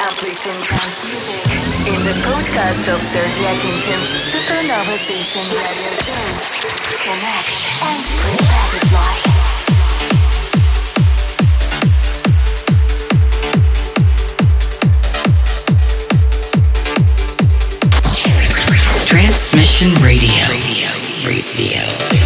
uplifting trance music in the podcast of Sergey Akincin's Supernova Station Radio Show. Connect and prepare to fly. Transmission Radio. Radio. Radio.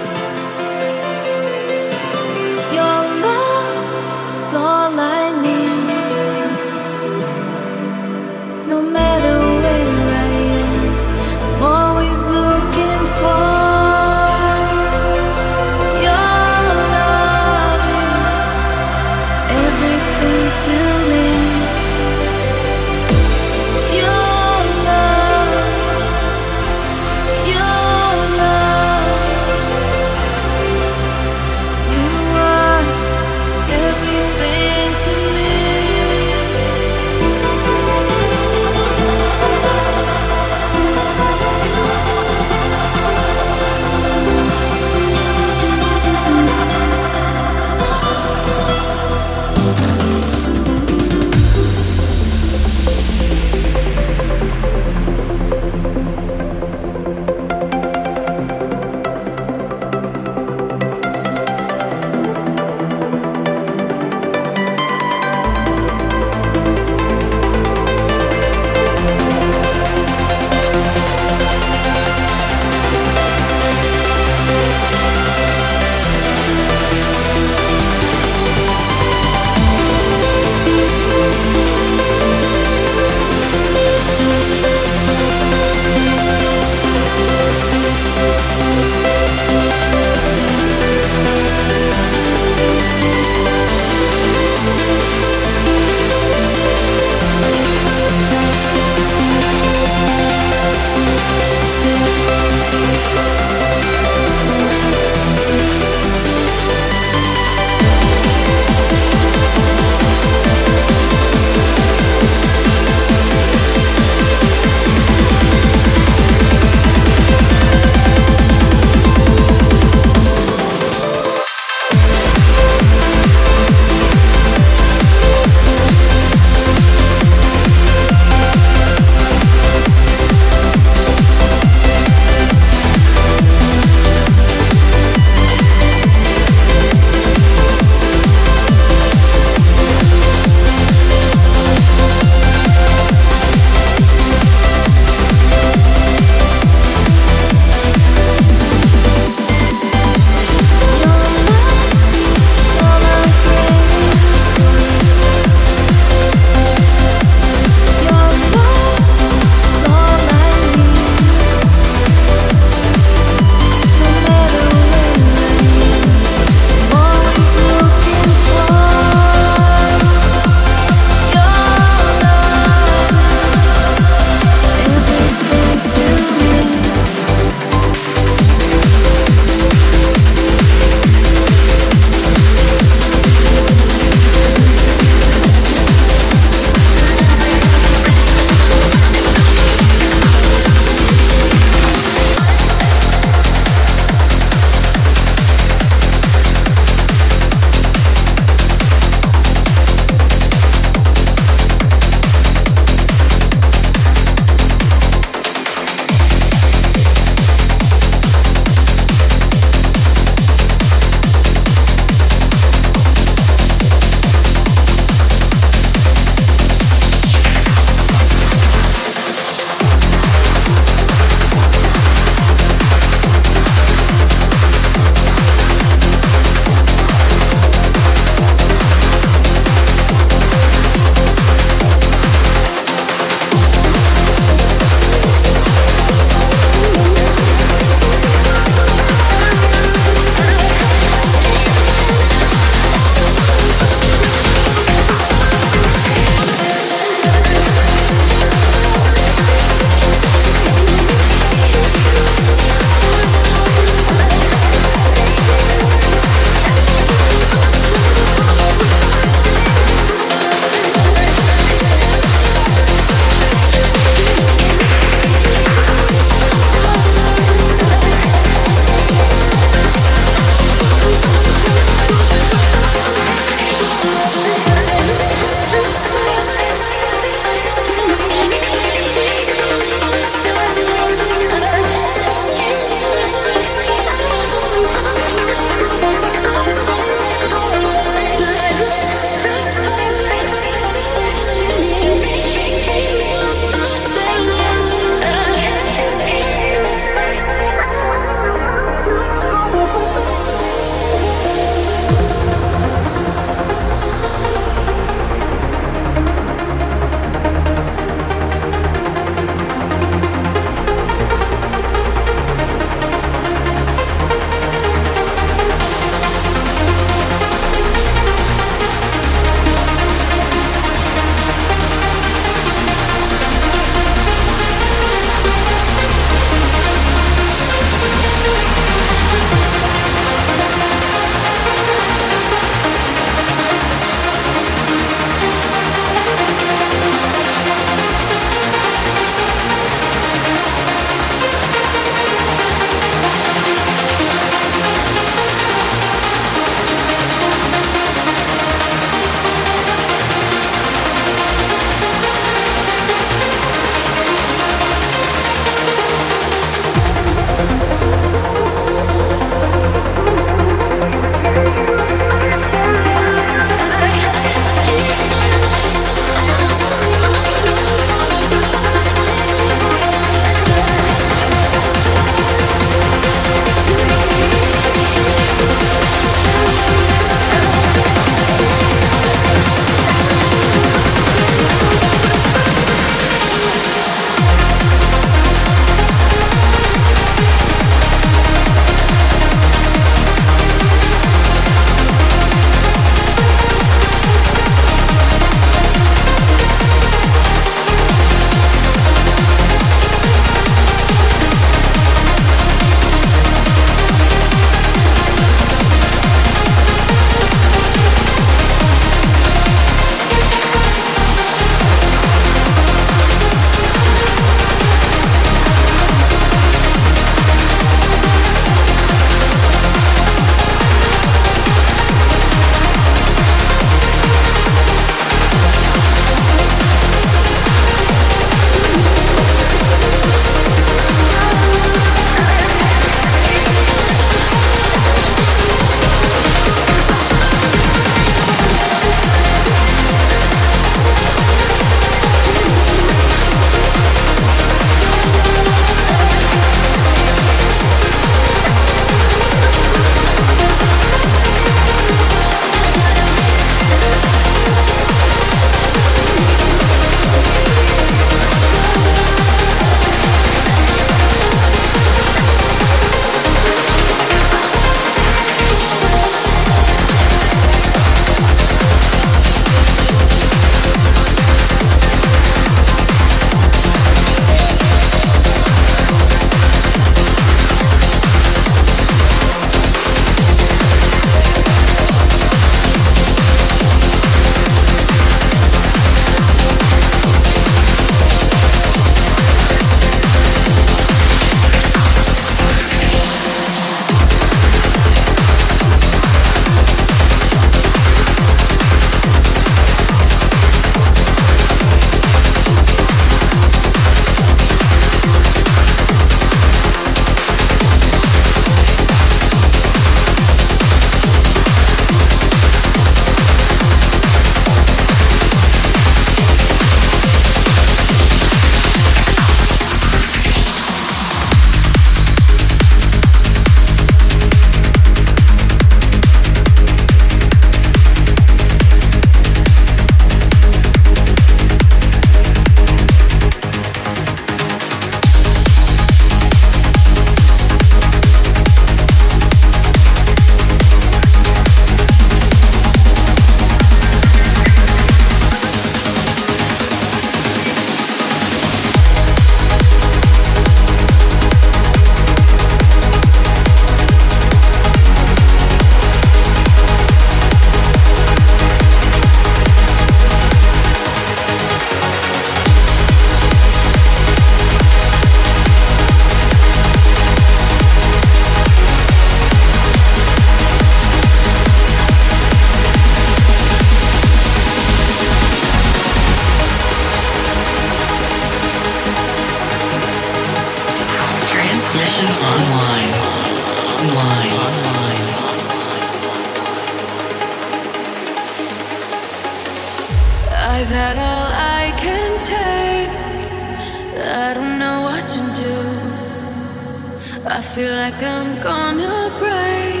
I feel like I'm gonna break.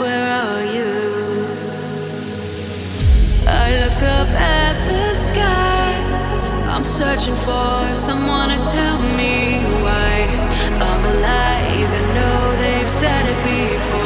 Where are you? I look up at the sky. I'm searching for someone to tell me why I'm alive. And know they've said it before.